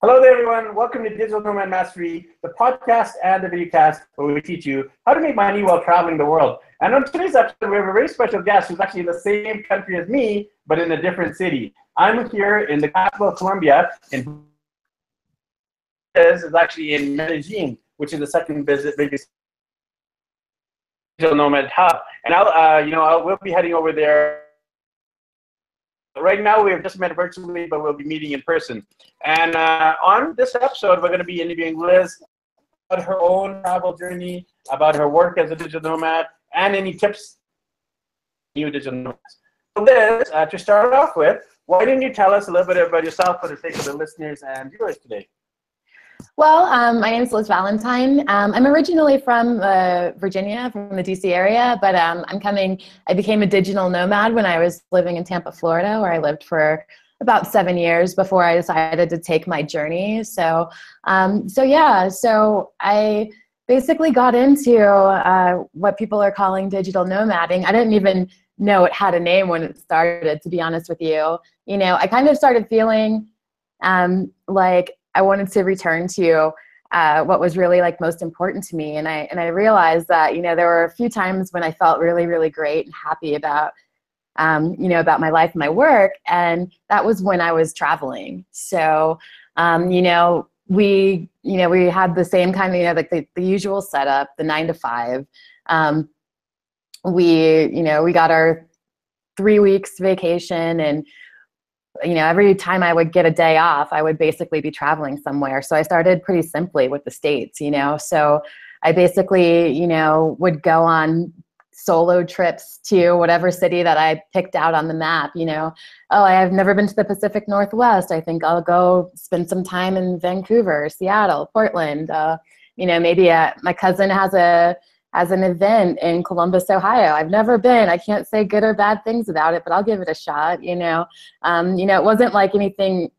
Hello there, everyone. Welcome to Digital Nomad Mastery, the podcast and the videocast where we teach you how to make money while traveling the world. And on today's episode, we have a very special guest who's actually in the same country as me, but in a different city. I'm here in the capital of Colombia, and this is actually in Medellin, which is the second biggest digital nomad hub. And I'll, uh, you know, I'll, we'll be heading over there right now we have just met virtually, but we'll be meeting in person. And uh, on this episode, we're going to be interviewing Liz about her own travel journey, about her work as a digital nomad, and any tips new digital nomads. So Liz, uh, to start off with, why didn't you tell us a little bit about yourself for the sake of the listeners and viewers today? Well, um, my name is Liz Valentine. Um, I'm originally from uh, Virginia, from the DC area, but um, I'm coming, I became a digital nomad when I was living in Tampa, Florida, where I lived for about seven years before I decided to take my journey. So, um, so yeah, so I basically got into uh, what people are calling digital nomading. I didn't even know it had a name when it started, to be honest with you. You know, I kind of started feeling um, like I wanted to return to uh, what was really like most important to me. And I and I realized that you know there were a few times when I felt really really great and happy about um, you know about my life and my work, and that was when I was traveling. So um, you know we you know we had the same kind of you know like the, the usual setup, the nine to five. Um, we you know we got our three weeks vacation and you know, every time I would get a day off, I would basically be traveling somewhere. So I started pretty simply with the States, you know. So I basically, you know, would go on solo trips to whatever city that I picked out on the map, you know. Oh, I have never been to the Pacific Northwest. I think I'll go spend some time in Vancouver, Seattle, Portland. Uh, you know, maybe uh, my cousin has a as an event in Columbus, Ohio. I've never been. I can't say good or bad things about it, but I'll give it a shot. You know, um, you know, it wasn't like anything.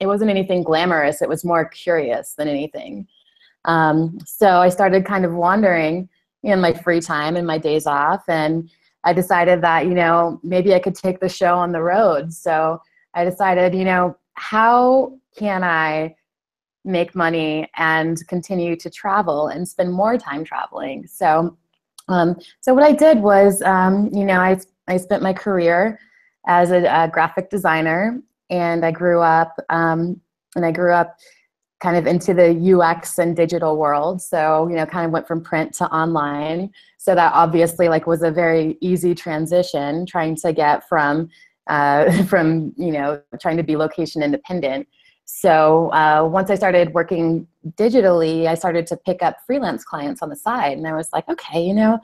It wasn't anything glamorous. It was more curious than anything. Um, so I started kind of wandering in my free time and my days off, and I decided that you know maybe I could take the show on the road. So I decided, you know, how can I make money and continue to travel and spend more time traveling. So, um, so what I did was, um, you know, I, I spent my career as a, a graphic designer and I grew up, um, and I grew up kind of into the UX and digital world. So, you know, kind of went from print to online. So that obviously like was a very easy transition trying to get from, uh, from, you know, trying to be location independent so uh, once I started working digitally, I started to pick up freelance clients on the side, and I was like, okay, you know,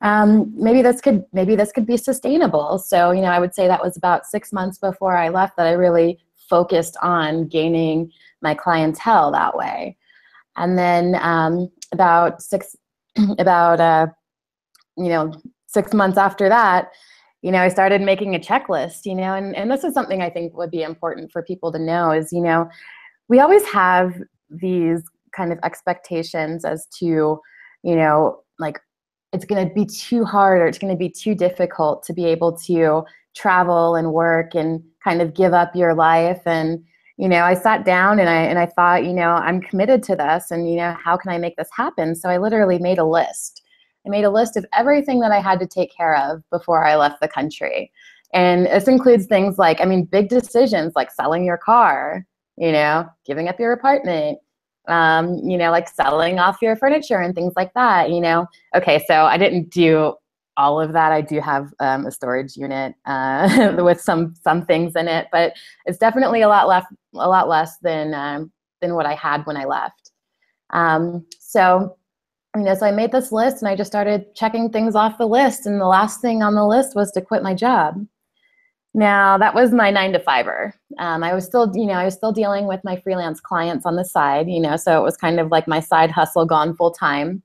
um, maybe this could maybe this could be sustainable. So you know, I would say that was about six months before I left that I really focused on gaining my clientele that way, and then um, about six about uh, you know six months after that you know, I started making a checklist, you know, and, and this is something I think would be important for people to know is, you know, we always have these kind of expectations as to, you know, like it's going to be too hard or it's going to be too difficult to be able to travel and work and kind of give up your life. And you know i sat down and i and i thought you know i'm committed to this and you know how can i make this happen? So i literally made a list I made a list of everything that I had to take care of before I left the country. And this includes things like, I mean, big decisions like selling your car, you know, giving up your apartment, um, you know, like selling off your furniture and things like that, you know. Okay, so I didn't do all of that. I do have um, a storage unit uh, with some some things in it, but it's definitely a lot less a lot less than um, than what I had when I left. Um, so you know, so I made this list and I just started checking things off the list. And the last thing on the list was to quit my job. Now that was my nine to fiver. Um, I was still, you know, I was still dealing with my freelance clients on the side, you know, so it was kind of like my side hustle gone full time.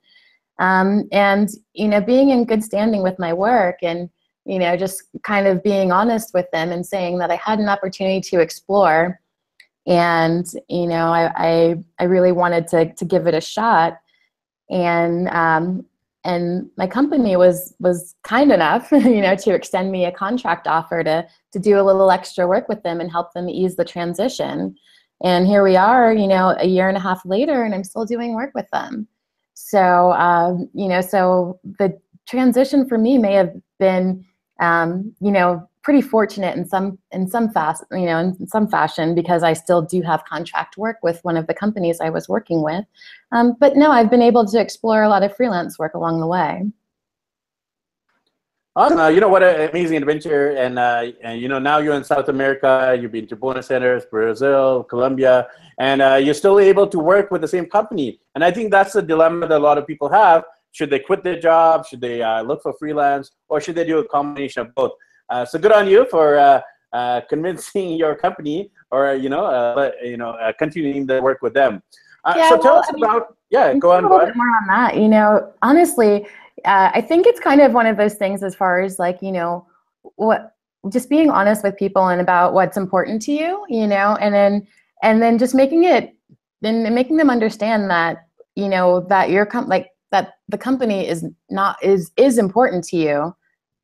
Um, and, you know, being in good standing with my work and, you know, just kind of being honest with them and saying that I had an opportunity to explore and, you know, I, I, I really wanted to, to give it a shot and um, and my company was was kind enough you know to extend me a contract offer to to do a little extra work with them and help them ease the transition And here we are, you know, a year and a half later, and I'm still doing work with them. So, um, you know, so the transition for me may have been, um, you know, pretty fortunate in some in some fast you know in some fashion because I still do have contract work with one of the companies I was working with. Um, but no, I've been able to explore a lot of freelance work along the way. Awesome. Uh, you know what an amazing adventure, and uh, and you know now you're in South America. You've been to Buenos Aires, Brazil, Colombia, and uh, you're still able to work with the same company. And I think that's the dilemma that a lot of people have: should they quit their job? Should they uh, look for freelance, or should they do a combination of both? Uh, so good on you for uh, convincing your company, or you know, you know, continuing the work with them. yeah, so tell well, us I mean, about yeah. Go on. A little bit more on that. You know, honestly uh, I think it's kind of one of those things as far as like, you know, what just being honest with people and about what's important to you, you know, and then and then just making it and making them understand that, you know, that your com- like that the company is not is is important to you,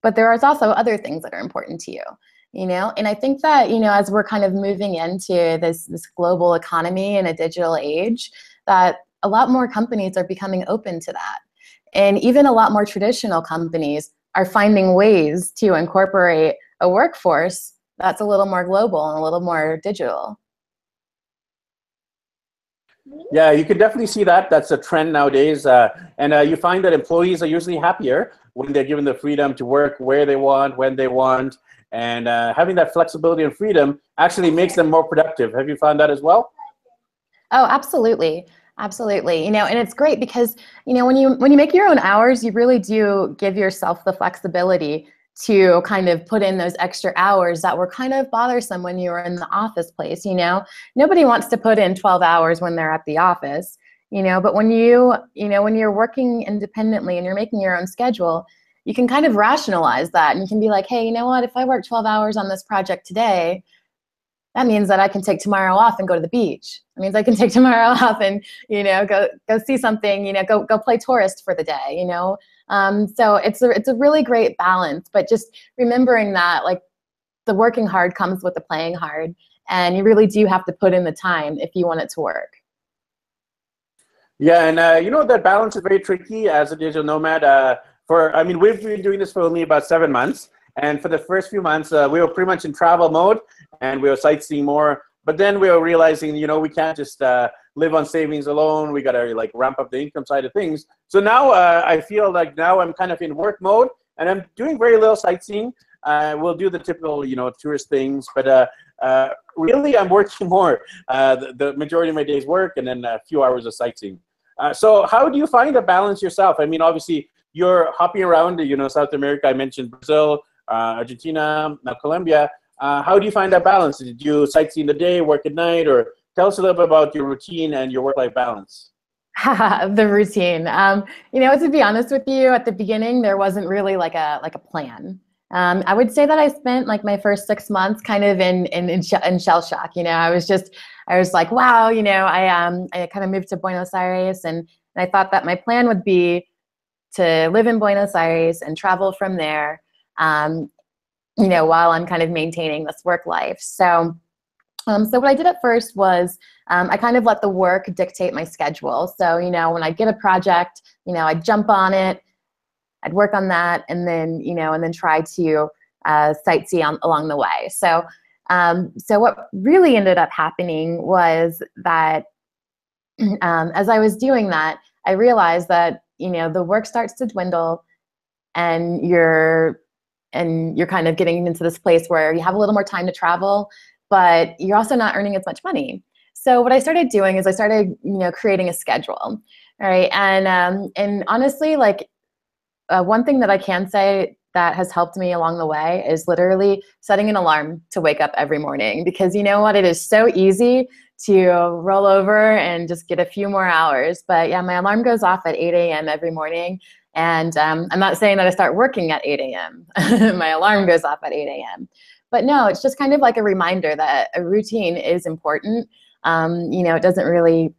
but there is also other things that are important to you you know and i think that you know as we're kind of moving into this this global economy and a digital age that a lot more companies are becoming open to that and even a lot more traditional companies are finding ways to incorporate a workforce that's a little more global and a little more digital. Yeah, you can definitely see that. That's a trend nowadays. Uh, and uh, you find that employees are usually happier when they're given the freedom to work where they want, when they want. And uh, having that flexibility and freedom actually makes them more productive. Have you found that as well? Oh, absolutely. Absolutely. You know, and it's great because, you know, when you when you make your own hours, you really do give yourself the flexibility to kind of put in those extra hours that were kind of bothersome when you were in the office place, you know. Nobody wants to put in 12 hours when they're at the office, you know, but when you, you know, when you're working independently and you're making your own schedule, you can kind of rationalize that and you can be like, "Hey, you know what? If I work 12 hours on this project today, that means that I can take tomorrow off and go to the beach. It means I can take tomorrow off and you know go go see something. You know, go go play tourist for the day. You know, um, so it's a it's a really great balance. But just remembering that like the working hard comes with the playing hard, and you really do have to put in the time if you want it to work. Yeah, and uh, you know that balance is very tricky as a digital nomad. Uh, for I mean, we've been doing this for only about seven months, and for the first few months, uh, we were pretty much in travel mode and we were sightseeing more. But then we were realizing, you know, we can't just uh, live on savings alone. We got to like ramp up the income side of things. So now uh, I feel like now I'm kind of in work mode and I'm doing very little sightseeing. We'll do the typical, you know, tourist things, but uh, really I'm working more. The, the, majority of my days work and then a few hours of sightseeing. So how do you find a balance yourself? I mean, obviously you're hopping around, you know, South America. I mentioned Brazil, uh, Argentina, now Colombia. Uh, how do you find that balance? Did you sightsee in the day, work at night, or tell us a little bit about your routine and your work-life balance? the routine. Um, you know, to be honest with you, at the beginning there wasn't really like a like a plan. Um, I would say that I spent like my first six months kind of in in, in, sh- in, shell shock. You know, I was just I was like, wow, you know, I um I kind of moved to Buenos Aires and, and I thought that my plan would be to live in Buenos Aires and travel from there um, you know, while I'm kind of maintaining this work life. So, um, so what I did at first was um, I kind of let the work dictate my schedule. So, you know, when I get a project, you know, I'd jump on it, I'd work on that, and then, you know, and then try to uh, sightsee on, along the way. So, um, so what really ended up happening was that um, as I was doing that, I realized that, you know, the work starts to dwindle and you're and you're kind of getting into this place where you have a little more time to travel, but you're also not earning as much money. So what I started doing is I started, you know, creating a schedule, right? And um, and honestly, like uh, one thing that I can say that has helped me along the way is literally setting an alarm to wake up every morning because you know what, it is so easy to roll over and just get a few more hours. But yeah, my alarm goes off at 8 a.m. every morning. And um, I'm not saying that I start working at 8 a.m. My alarm goes off at 8 a.m. But no, it's just kind of like a reminder that a routine is important. Um, you know, it doesn't really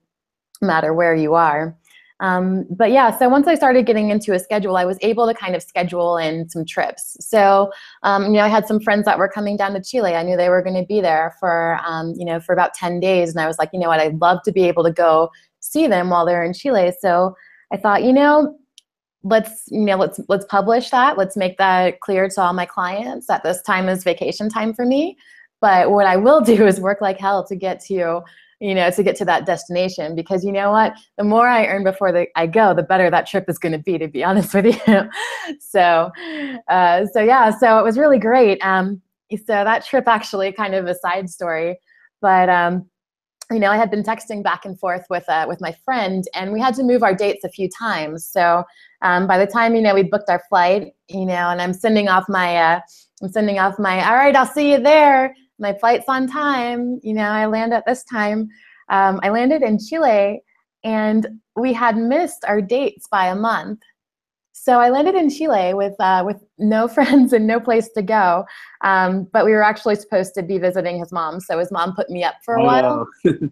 matter where you are. Um, but yeah, so once I started getting into a schedule, I was able to kind of schedule in some trips. So, um, you know, I had some friends that were coming down to Chile. I knew they were going to be there for, um, you know, for about 10 days. And I was like, you know what, I'd love to be able to go see them while they're in Chile. So I thought, you know, let's, you know, let's, let's publish that. Let's make that clear to all my clients that this time is vacation time for me. But what I will do is work like hell to get to you know, to get to that destination. Because you know what? The more I earn before the, I go, the better that trip is going to be, to be honest with you. so, uh, so yeah, so it was really great. Um, so that trip actually kind of a side story, but um, you know, I had been texting back and forth with uh, with my friend, and we had to move our dates a few times. So um, by the time you know we booked our flight, you know, and I'm sending off my uh, I'm sending off my all right, I'll see you there my flight's on time. You know, I land at this time. Um, I landed in Chile and we had missed our dates by a month. So I landed in Chile with uh, with no friends and no place to go. Um, but we were actually supposed to be visiting his mom, so his mom put me up for a oh. while.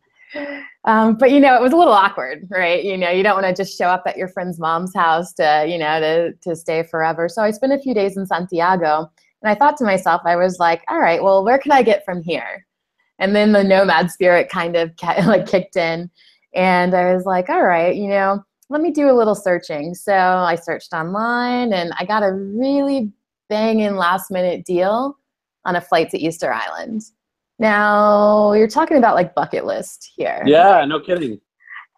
um, but you know, it was a little awkward, right? You know, you don't want to just show up at your friend's mom's house to you know to to stay forever. So I spent a few days in Santiago, and I thought to myself, I was like, all right, well, where can I get from here? And then the nomad spirit kind of like kicked in. And I was like, all right, you know, let me do a little searching. So I searched online and I got a really banging last minute deal on a flight to Easter Island. Now, you're talking about like bucket list here. Yeah, no kidding.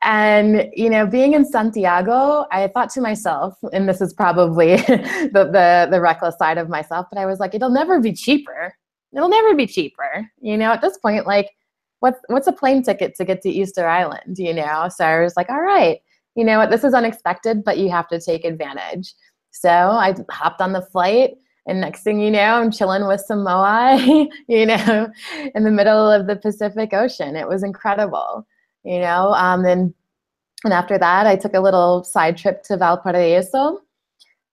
And you know, being in Santiago, I thought to myself, and this is probably the, the the reckless side of myself, but I was like, it'll never be cheaper. It'll never be cheaper. You know, at this point, like, what's what's a plane ticket to get to Easter Island? You know, so I was like, all right, you know what, this is unexpected, but you have to take advantage. So I hopped on the flight. And next thing you know, I'm chilling with some moai, you know, in the middle of the Pacific Ocean. It was incredible you know. Um, and and after that, I took a little side trip to Valparaiso,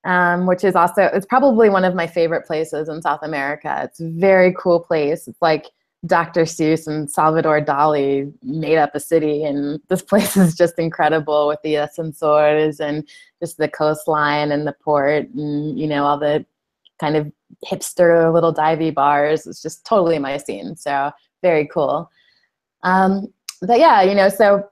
um, which is also it's probably one of my favorite places in South America. It's a very cool place. It's like Dr. Seuss and Salvador Dali made up a city, and this place is just incredible with the ascensors and just the coastline and the port, and you know all the kind of hipster little divey bars. It's just totally my scene. So very cool. Um, but yeah, you know, so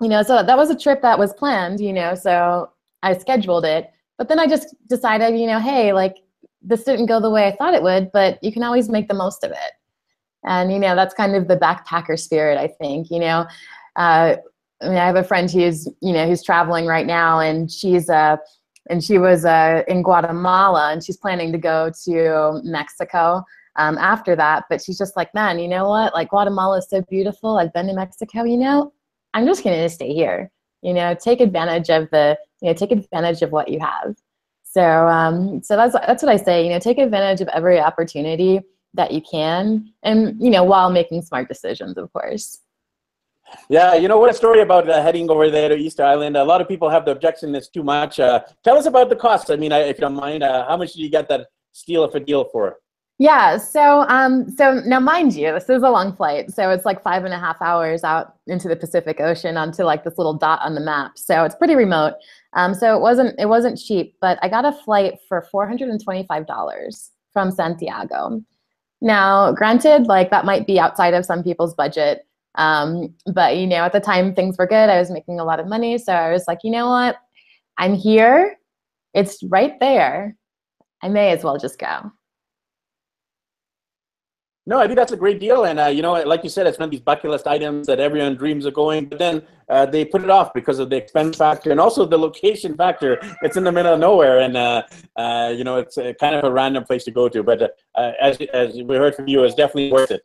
you know, so that was a trip that was planned, you know, so I scheduled it. But then I just decided, you know, hey, like this didn't go the way I thought it would, but you can always make the most of it. And you know, that's kind of the backpacker spirit, I think. You know, uh, I mean, I have a friend who's you know who's traveling right now, and she's uh, and she was uh, in Guatemala, and she's planning to go to Mexico um, after that. But she's just like, man, you know what? Like Guatemala is so beautiful. I've been to Mexico. You know, I'm just going to stay here. You know, take advantage of the, you know, take advantage of what you have. So, um, so that's that's what I say. You know, take advantage of every opportunity that you can, and you know, while making smart decisions, of course. Yeah, you know what a story about uh, heading over there to Easter Island. A lot of people have the objection it's too much. Uh, tell us about the cost. I mean, I, if you don't mind, uh, how much did you get that steal of a deal for? Yeah. So, um, so now, mind you, this is a long flight. So it's like five and a half hours out into the Pacific Ocean onto like this little dot on the map. So it's pretty remote. Um, so it wasn't it wasn't cheap, but I got a flight for four hundred and twenty five dollars from Santiago. Now, granted, like that might be outside of some people's budget. Um, but you know, at the time things were good. I was making a lot of money, so I was like, you know what? I'm here. It's right there. I may as well just go. No, I think that's a great deal, and uh, you know, like you said, it's one of these bucket list items that everyone dreams of going, but then uh, they put it off because of the expense factor and also the location factor. It's in the middle of nowhere, and uh, uh you know, it's kind of a random place to go to. But uh, as as we heard from you, it's definitely worth it.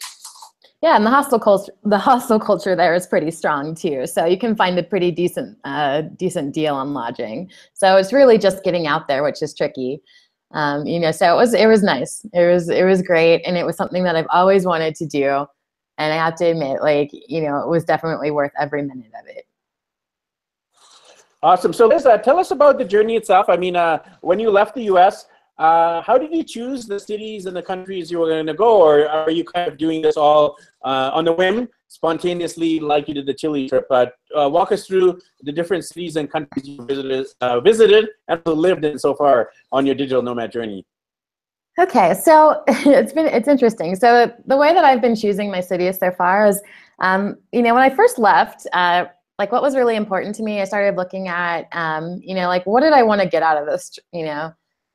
Yeah, and the hostel culture, the hostel culture there is pretty strong too. So you can find a pretty decent, uh, decent deal on lodging. So it's really just getting out there, which is tricky um, you know so it was it was nice. It was it was great and it was something that i've always wanted to do. And i have to admit like you know it was definitely worth every minute of it. Awesome. So liz uh, tell us about the journey itself. I mean uh, when you left the us uh, how did you choose the cities and the countries you were going to go, or are you kind of doing this all uh, on the whim, spontaneously, like you did the Chile trip? But uh, walk us through the different cities and countries you visited, uh, visited and lived in so far on your digital nomad journey. Okay, so it's been it's interesting. So the way that I've been choosing my cities so far is, um, you know, when I first left, uh, like what was really important to me, I started looking at, um, you know, like what did I want to get out of this, you know,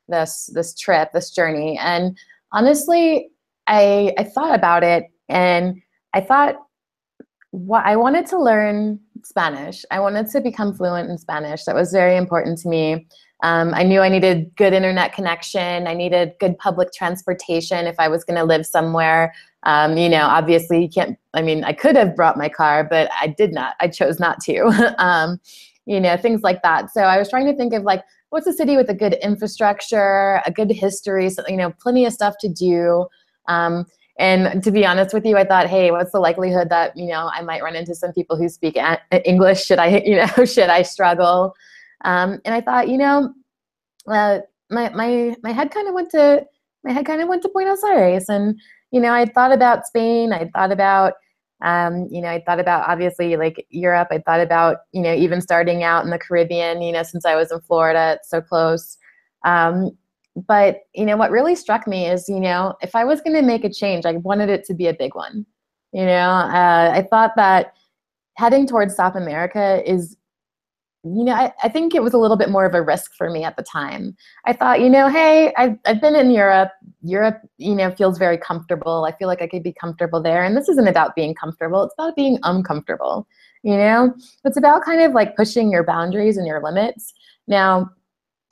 this this trip, this journey, and honestly, I I thought about it and I thought what I wanted to learn Spanish. I wanted to become fluent in Spanish. That was very important to me. Um, I knew I needed good internet connection. I needed good public transportation if I was going to live somewhere. Um, you know, obviously you can't, I mean, I could have brought my car, but I did not. I chose not to. um, you know, things like that. So I was trying to think of like, what's a city with a good infrastructure, a good history, so, you know, plenty of stuff to do. Um, and to be honest with you, I thought, hey, what's the likelihood that you know I might run into some people who speak English? Should I, you know, should I struggle? Um, and I thought, you know, uh, my my my head kind of went to my head kind of went to Buenos Aires, and you know, I thought about Spain. I thought about um, you know, I thought about obviously like Europe. I thought about you know even starting out in the Caribbean. You know, since I was in Florida, it's so close. Um, but you know what really struck me is you know if I was going to make a change, I wanted it to be a big one. You know, uh, I thought that heading towards South America is you know, I, I think it was a little bit more of a risk for me at the time. I thought, you know, hey, I've, I've been in Europe. Europe, you know, feels very comfortable. I feel like I could be comfortable there. And this isn't about being comfortable, it's about being uncomfortable. You know, it's about kind of like pushing your boundaries and your limits. Now,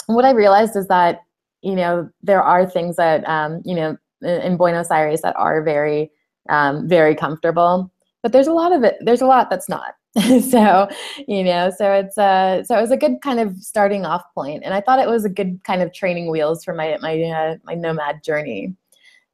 what I realized is that, you know, there are things that, um, you know, in Buenos Aires that are very, um, very comfortable. But there's a lot of it, there's a lot that's not so you know so it's uh so it was a good kind of starting off point and i thought it was a good kind of training wheels for my my uh, my nomad journey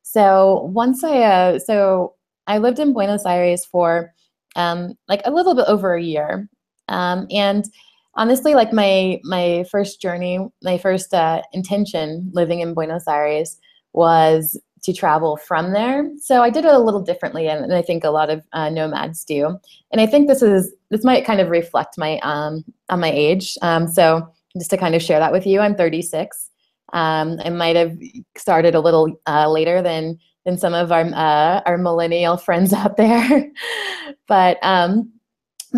so once i uh so i lived in buenos aires for um like a little bit over a year um and honestly like my my first journey my first uh, intention living in buenos aires was to travel from there. So I did it a little differently, and, and I think a lot of uh, nomads do. And I think this is this might kind of reflect my um, on my age. Um, so just to kind of share that with you, I'm 36. Um, I might have started a little uh, later than than some of our uh, our millennial friends out there, but um,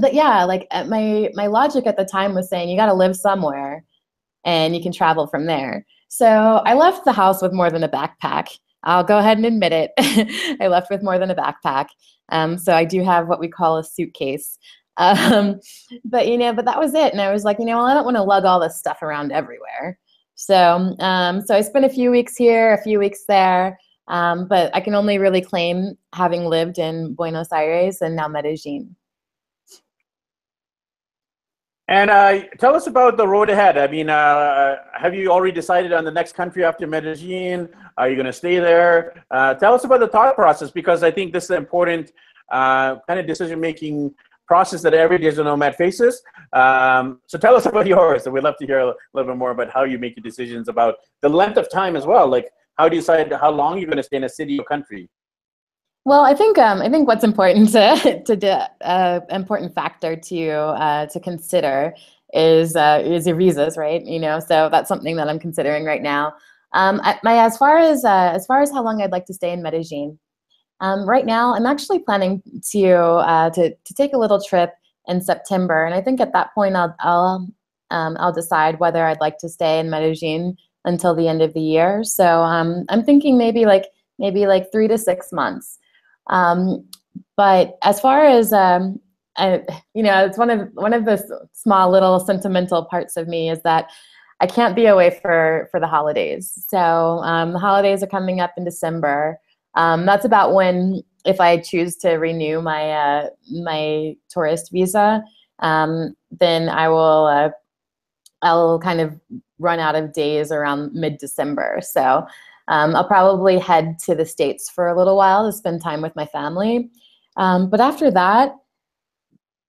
but yeah, like uh, my my logic at the time was saying you got to live somewhere, and you can travel from there. So I left the house with more than a backpack. I'll go ahead and admit it. I left with more than a backpack. Um, so I do have what we call a suitcase. Um, but you know, but that was it. And I was like, you know, well, I don't want to lug all this stuff around everywhere. So, um, so I spent a few weeks here, a few weeks there. Um, but I can only really claim having lived in Buenos Aires and now Medellin. And uh, tell us about the road ahead. I mean, uh, have you already decided on the next country after Medellin? Are you going to stay there? Uh, tell us about the thought process because I think this is an important uh, kind of decision making process that every digital nomad faces. Um, so tell us about yours. So we'd love to hear a little bit more about how you make your decisions about the length of time as well. Like, how do you decide how long you're going to stay in a city or country? Well, I think um, I think what's important to to uh, important factor to uh, to consider is uh, is your visas, right? You know, so that's something that I'm considering right now. Um, my as far as uh, as far as how long I'd like to stay in Medellin, um, right now I'm actually planning to uh, to to take a little trip in September, and I think at that point I'll I'll um, I'll decide whether I'd like to stay in Medellin until the end of the year. So um, I'm thinking maybe like maybe like three to six months. Um, but as far as um, I, you know, it's one of one of the small little sentimental parts of me is that I can't be away for for the holidays. So um, the holidays are coming up in December. Um, that's about when, if I choose to renew my uh, my tourist visa, um, then I will uh, I'll kind of run out of days around mid December. So um, I'll probably head to the States for a little while to spend time with my family. Um, but after that,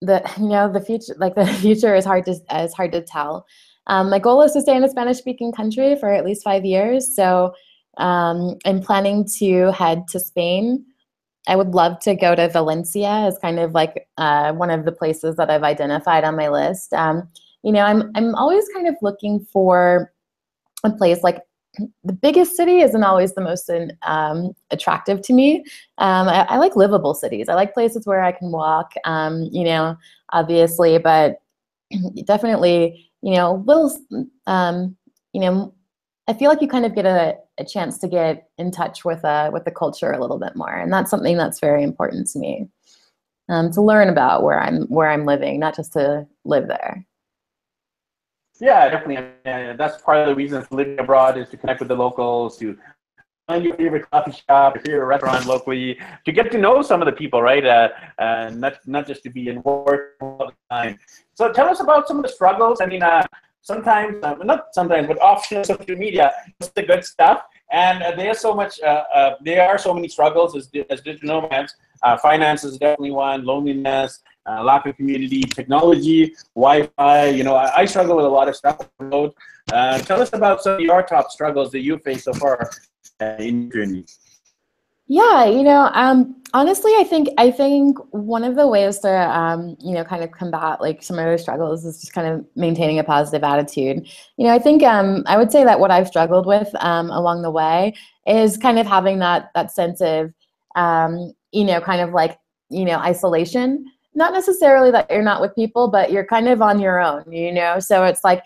the you know the future like the future is hard to is hard to tell. Um, my goal is to stay in a Spanish-speaking country for at least five years. So um, I'm planning to head to Spain. I would love to go to Valencia as kind of like uh, one of the places that I've identified on my list. Um, you know, I'm I'm always kind of looking for a place like the biggest city isn't always the most um, attractive to me. Um, I, I, like livable cities. I like places where I can walk. Um, you know, obviously, but definitely, you know, little. Um, you know, I feel like you kind of get a, a chance to get in touch with uh, with the culture a little bit more, and that's something that's very important to me. Um, to learn about where I'm where I'm living, not just to live there. Yeah, definitely. Uh, that's part of the reason living abroad is to connect with the locals, to find your favorite coffee shop, your favorite restaurant locally, to get to know some of the people, right? Uh, uh, not not just to be in work all the time. So tell us about some of the struggles. I mean, uh, sometimes, uh, not sometimes, but often social media is the good stuff, and uh, there's so much. Uh, there are so many struggles as, as digital nomads. finance is definitely one. Loneliness uh, lack of community, technology, Wi-Fi. You know, I, I struggle with a lot of stuff. Uh, tell us about some of your top struggles that you faced so far uh, in your journey. Yeah, you know, um, honestly, I think I think one of the ways to um, you know kind of combat like some of those struggles is just kind of maintaining a positive attitude. You know, I think um, I would say that what I've struggled with um, along the way is kind of having that that sense of um, you know kind of like you know isolation not necessarily that you're not with people, but you're kind of on your own, you know? So it's like,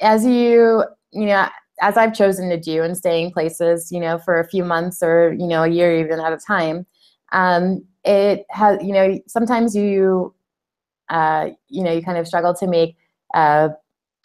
as you, you know, as I've chosen to do and staying places, you know, for a few months or, you know, a year even at a time, um, it has, you know, sometimes you, uh, you know, you kind of struggle to make uh,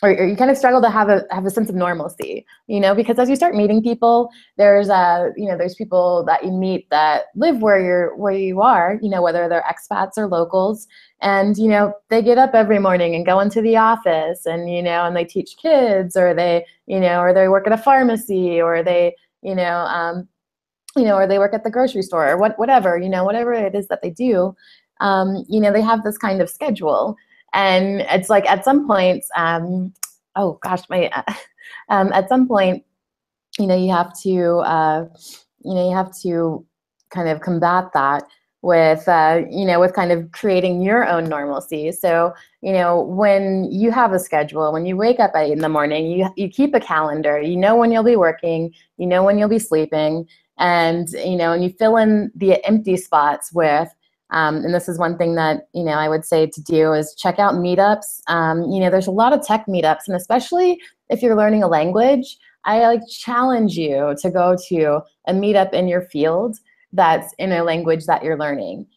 or, or, you kind of struggle to have a have a sense of normalcy, you know, because as you start meeting people, there's uh, you know, there's people that you meet that live where you're where you are, you know, whether they're expats or locals, and you know, they get up every morning and go into the office, and you know, and they teach kids, or they, you know, or they work at a pharmacy, or they, you know, um, you know, or they work at the grocery store, or what, whatever, you know, whatever it is that they do, um, you know, they have this kind of schedule and it's like at some point um, oh gosh my um, at some point you know you have to uh, you know you have to kind of combat that with uh, you know with kind of creating your own normalcy. So you know when you have a schedule when you wake up in the morning you, you keep a calendar. You know when you'll be working. You know when you'll be sleeping. And you know and you fill in the empty spots with um, and this is one thing that you know I would say to do is check out meetups. Um, you know, there's a lot of tech meetups, and especially if you're learning a language, I like challenge you to go to a meetup in your field that's in a language that you're learning.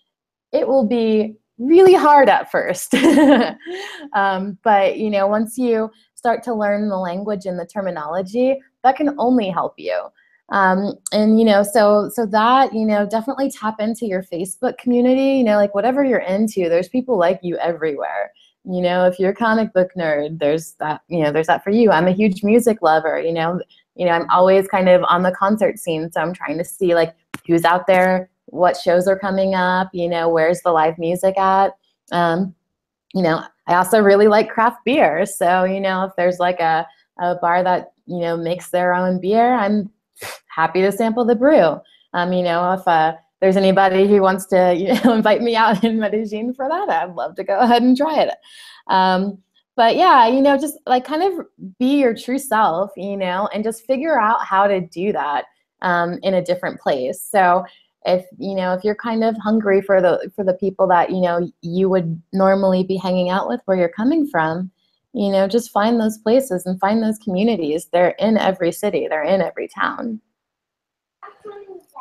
It will be really hard at first, um, but you know, once you start to learn the language and the terminology, that can only help you. Um, and you know, so so that you know, definitely tap into your Facebook community. You know, like whatever you're into, there's people like you everywhere. You know, if you're a comic book nerd, there's that. You know, there's that for you. I'm a huge music lover. You know, you know, I'm always kind of on the concert scene, so I'm trying to see like who's out there, what shows are coming up. You know, where's the live music at. Um, you know, I also really like craft beer. So, you know, if there's like a, a bar that, you know, makes their own beer, I'm happy to sample the brew. Um, you know, if uh, there's anybody who wants to you know, invite me out in Medellin for that, I'd love to go ahead and try it. Um, but yeah, you know, just like kind of be your true self, you know, and just figure out how to do that um, in a different place. So if you know if you're kind of hungry for the for the people that you know you would normally be hanging out with where you're coming from you know just find those places and find those communities they're in every city they're in every town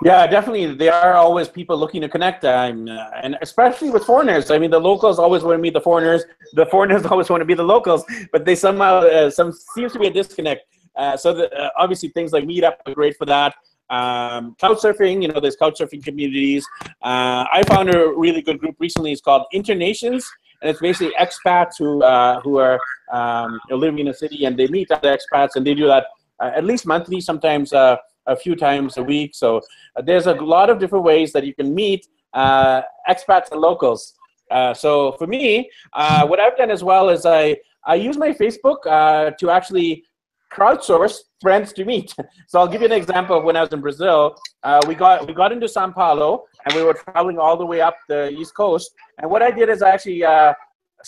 yeah, definitely. There are always people looking to connect, um, and especially with foreigners. I mean, the locals always want to meet the foreigners. The foreigners always want to be the locals, but they somehow uh, some seems to be a disconnect. Uh, so the, uh, obviously, things like Meetup are great for that. Um, couchsurfing, you know, there's couchsurfing communities. Uh, I found a really good group recently. It's called Internations, and it's basically expats who uh, who are um, living in a city, and they meet other expats, and they do that uh, at least monthly, sometimes a few times a week. So uh, there's a lot of different ways that you can meet uh, expats and locals. Uh, so for me, uh, what I've done as well is I I use my Facebook uh, to actually crowdsource friends to meet. So I'll give you an example of when I was in Brazil. Uh, we got we got into Sao Paulo and we were traveling all the way up the East Coast. And what I did is I actually uh,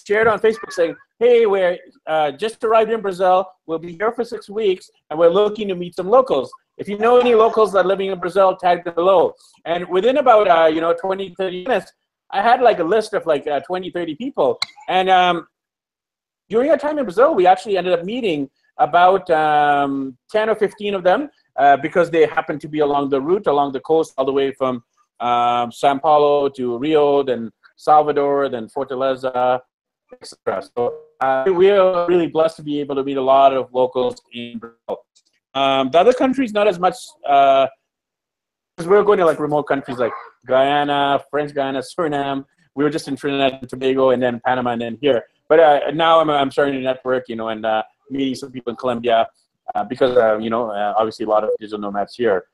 shared on Facebook saying, "Hey, we're uh, just arrived in Brazil. We'll be here for six weeks, and we're looking to meet some locals. If you know any locals that are living in Brazil, tag them below." And within about uh, you know 20, 30 minutes, I had like a list of like uh, 20, 30 people. And um, during our time in Brazil, we actually ended up meeting about um, 10 or 15 of them uh, because they happen to be along the route, along the coast, all the way from um, Sao Paulo to Rio, then Salvador, then Fortaleza, etc. So uh, we are really blessed to be able to meet a lot of locals in Brazil. Um, the other countries, not as much, because uh, we're going to like remote countries like Guyana, French Guyana, Suriname. We were just in Trinidad and Tobago, and then Panama, and then here. But uh, now I'm, I'm starting to network, you know, and uh, meeting some people in Colombia uh, because uh, you know uh, obviously a lot of digital nomads here.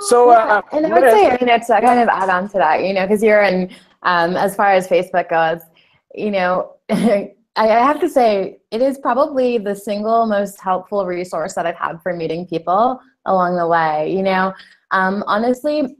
So yeah, and I would say you know to kind of add on to that, you know, because you're in um, as far as Facebook goes, you know. I have to say, it is probably the single most helpful resource that I've had for meeting people along the way. You know, um, honestly,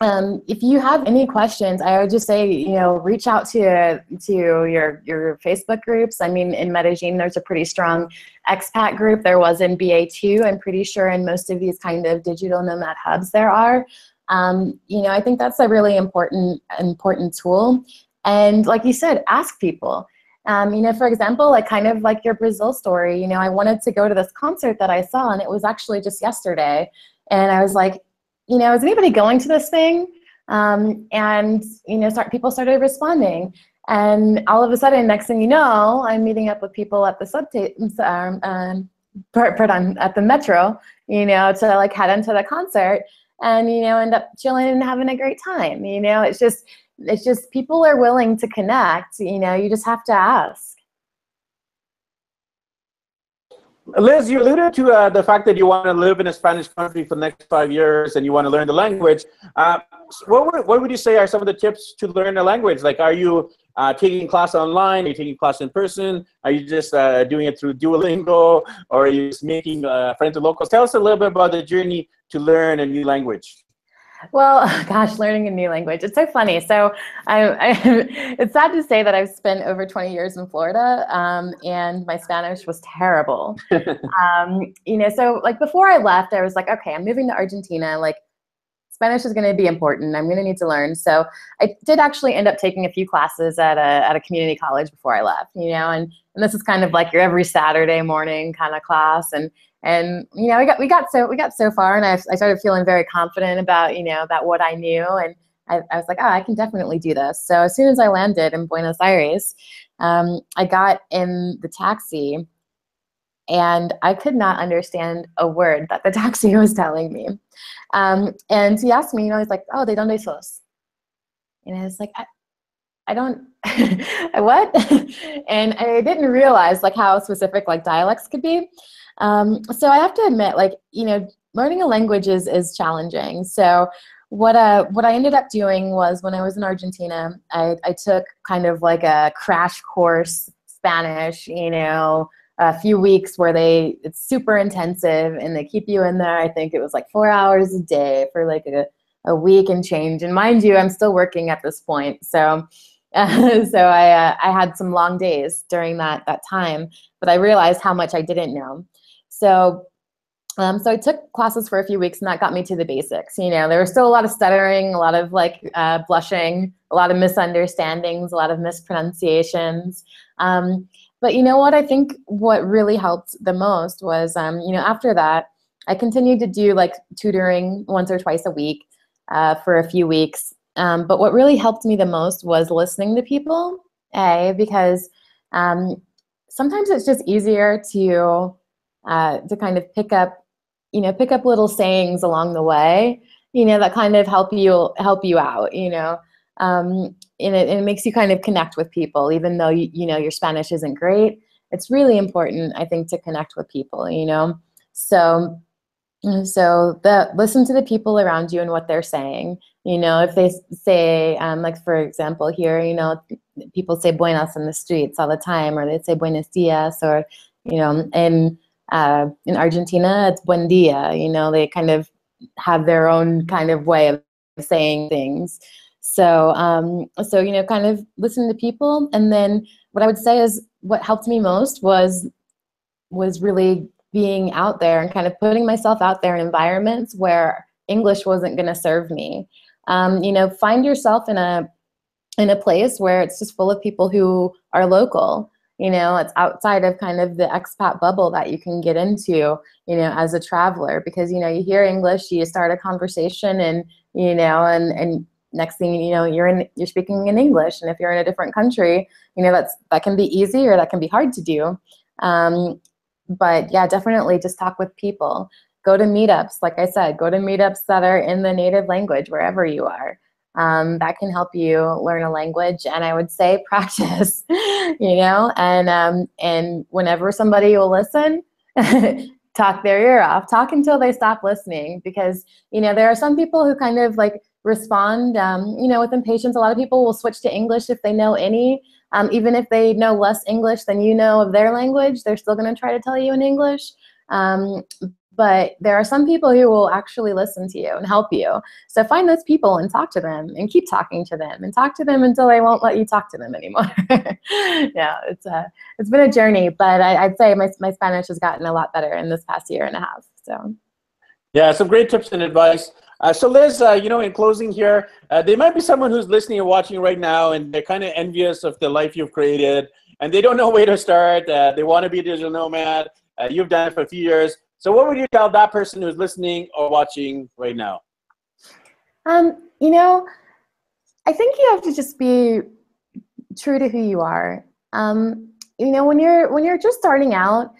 um, if you have any questions, I would just say, you know, reach out to to your your Facebook groups. I mean, in Medellin, there's a pretty strong expat group. There was in BA too. I'm pretty sure in most of these kind of digital nomad hubs there are. Um, you know, I think that's a really important important tool. And like you said, ask people. Um, you know, for example, like kind of like your Brazil story. You know, I wanted to go to this concert that I saw, and it was actually just yesterday. And I was like, you know, is anybody going to this thing? Um, and, you know, start, people started responding. And all of a sudden, next thing you know, I'm meeting up with people at the subta- um, um, pardon, at the metro, you know, to like head into the concert and, you know, end up chilling and having a great time. You know, it's just, it's just people are willing to connect, you know, you just have to ask. Liz, you alluded to uh, the fact that you want to live in a Spanish country for the next five years and you want to learn the language. Uh, what, would, what would you say are some of the tips to learn the language? Like, are you uh, taking class online? Are you taking class in person? Are you just uh, doing it through Duolingo? Or are you just making uh, friends with locals? Tell us a little bit about the journey to learn a new language. Well, gosh, learning a new language. It's so funny. So I, I, it's sad to say that I've spent over 20 years in Florida um, and my Spanish was terrible. um, you know, so like before I left, I was like, okay, I'm moving to Argentina. Like Spanish is going to be important. I'm going to need to learn. So I did actually end up taking a few classes at a, at a community college before I left, you know, and, and this is kind of like your every Saturday morning kind of class. And and you know we got we got so we got so far and I, I started feeling very confident about you know about what i knew and I, I was like oh i can definitely do this. So as soon as i landed in buenos aires um, i got in the taxi and i could not understand a word that the taxi was telling me. Um, and he asked me you know he's like oh de donde sos and i was like i, I don't what and i didn't realize like how specific like dialects could be um, so I have to admit, like, you know, learning a language is, is challenging. So what, uh, what I ended up doing was when I was in Argentina, I, I took kind of like a crash course Spanish, you know, a few weeks where they, it's super intensive and they keep you in there. I think it was like four hours a day for like a, a week and change. And mind you, I'm still working at this point. So so I, uh, I had some long days during that, that time, but I realized how much I didn't know. So um, so I took classes for a few weeks and that got me to the basics. You know, there was still a lot of stuttering, a lot of like uh, blushing, a lot of misunderstandings, a lot of mispronunciations. Um, but you know what? I think what really helped the most was, um, you know, after that, I continued to do like tutoring once or twice a week uh, for a few weeks. Um, but what really helped me the most was listening to people, A, because um, sometimes it's just easier to uh, to kind of pick up, you know, pick up little sayings along the way, you know, that kind of help you help you out, you know. Um, and, it, and it makes you kind of connect with people, even though you, you know your Spanish isn't great. It's really important, I think, to connect with people, you know. So so the listen to the people around you and what they're saying you know if they say um, like for example here you know people say buenas in the streets all the time or they say buenos dias or you know in uh, in argentina it's buen dia you know they kind of have their own kind of way of saying things so um, so you know kind of listen to people and then what i would say is what helped me most was was really being out there and kind of putting myself out there in environments where English wasn't going to serve me. Um, you know, find yourself in a in a place where it's just full of people who are local. You know, it's outside of kind of the expat bubble that you can get into, you know, as a traveler because you know you hear English, you start a conversation, and you know, and and next thing you know, you're in you're speaking in English, and if you're in a different country, you know, that's that can be easy or that can be hard to do. Um, but yeah, definitely just talk with people. Go to meetups, like I said, go to meetups that are in the native language wherever you are. Um, that can help you learn a language, and I would say practice. you know, and um, and whenever somebody will listen, talk their ear off. Talk until they stop listening, because you know there are some people who kind of like respond, um, you know, with impatience. A lot of people will switch to English if they know any. Um, even if they know less English than you know of their language, they're still going to try to tell you in English. Um, but there are some people who will actually listen to you and help you. So find those people and talk to them and keep talking to them and talk to them until they won't let you talk to them anymore. yeah, it's a, uh, it's been a journey, but I, would say my, my Spanish has gotten a lot better in this past year and a half. So. Yeah, some great tips and advice. Uh, so Liz, uh, you know, in closing here, uh, there might be someone who's listening or watching right now, and they're kind of envious of the life you've created, and they don't know where to start. Uh, they want to be a digital nomad. Uh, you've done it for a few years. So what would you tell that person who's listening or watching right now? Um, you know, I think you have to just be true to who you are. Um, you know, when you're when you're just starting out,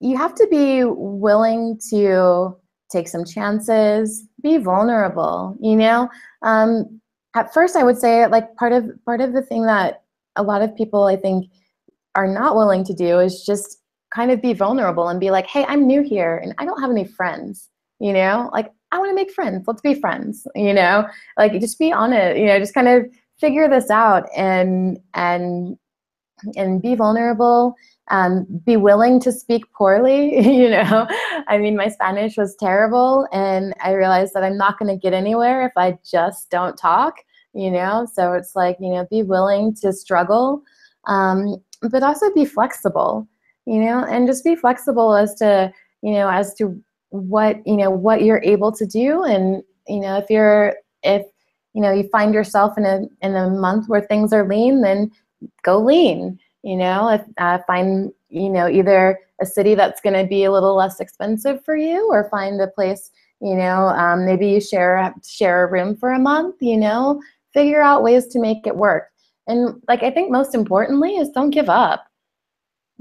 you have to be willing to take some chances, be vulnerable, you know? Um, at first I would say like part of part of the thing that a lot of people I think are not willing to do is just kind of be vulnerable and be like, hey, I'm new here and I don't have any friends, you know? Like I want to make friends. Let's be friends, you know? Like just be on it, you know, just kind of figure this out and and and be vulnerable um, be willing to speak poorly you know i mean my spanish was terrible and i realized that i'm not going to get anywhere if i just don't talk you know so it's like you know be willing to struggle um, but also be flexible you know and just be flexible as to you know as to what you know what you're able to do. And you know if you're if you know you find yourself in a in a month where things are lean then go lean you know. If, uh, find you know either a city that's going to be a little less expensive for you or find a place you know um, maybe you share share a room for a month you know. Figure out ways to make it work. And like i think most importantly is don't give up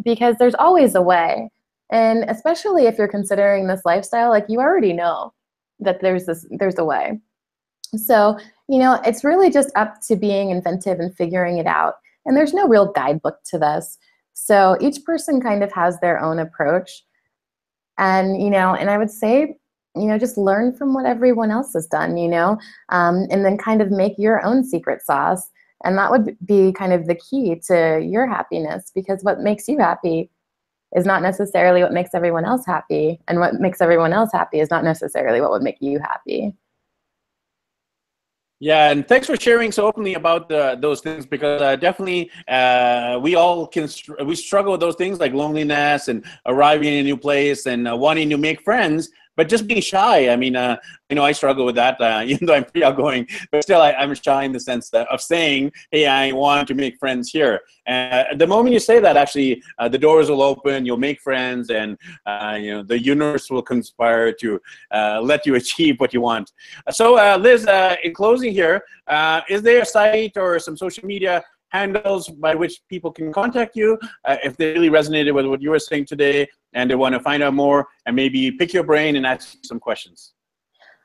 because there's always a way and especially if you're considering this lifestyle like you already know that there's this there's a way so you know it's really just up to being inventive and figuring it out and there's no real guidebook to this. So each person kind of has their own approach. And, you know, and I would say, you know, just learn from what everyone else has done, you know, um, and then kind of make your own secret sauce. And that would be kind of the key to your happiness because what makes you happy is not necessarily what makes everyone else happy. And what makes everyone else happy is not necessarily what would make you happy. Yeah, and thanks for sharing so openly about those things because uh, definitely uh, we all can str- we struggle with those things like loneliness and arriving in a new place and uh, wanting to make friends but just being shy. I mean, uh, you know, I struggle with that, uh, even though I'm pretty outgoing, but still I, am shy in the sense of saying, hey, I want to make friends here. And uh, the moment you say that, actually, uh, the doors will open, you'll make friends, and, uh, you know, the universe will conspire to uh, let you achieve what you want. So, Liz, in closing here, is there a site or some social media handles by which people can contact you uh, if they really resonated with what you were saying today and they want to find out more and maybe pick your brain and ask some questions?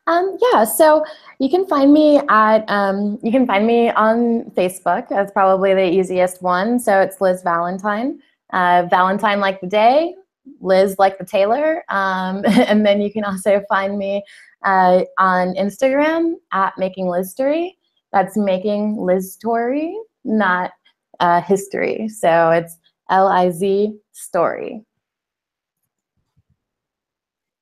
Um, yeah, so you can find me at um, you can find me on Facebook. That's probably the easiest one. So it's Liz Valentine. Uh, Valentine like the day, Liz like the tailor. Um, and then you can also find me uh, on Instagram at Making Liz Story. That's Making Liz Story, not uh, history. So it's L I Z Story.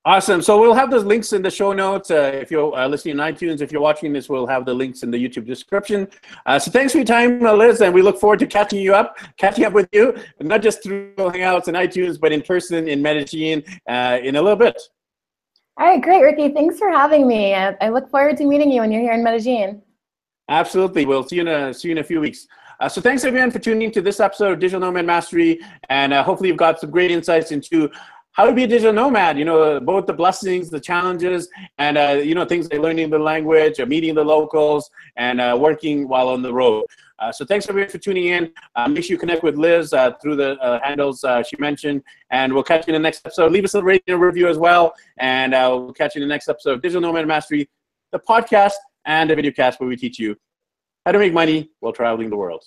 Awesome. So we'll have those links in the show notes. Uh, if you're uh, listening on iTunes, if you're watching this, we'll have the links in the YouTube description. Uh, so thanks for your time, Liz, and we look forward to catching you up, catching up with you, not just through Hangouts and iTunes, but in person in Medellin uh, in a little bit. All right, great, Ricky. Thanks for having me. I, I look forward to meeting you when you're here in Medellin. Absolutely. We'll see you in a, see you in a few weeks. Uh, so thanks everyone for tuning to this episode of Digital Nomad Mastery, and uh, hopefully you've got some great insights into how to be a digital nomad. You know, both the blessings, the challenges, and uh, you know things like learning the language, or meeting the locals, and uh, working while on the road. Uh, so thanks everyone for tuning in. Uh, make sure you connect with Liz uh, through the uh, handles she mentioned, and we'll catch you in the next episode. Leave us a rating and review as well, and we'll catch you in the next episode of Digital Nomad Mastery, the podcast and a video cast where we teach you how to make money while traveling the world.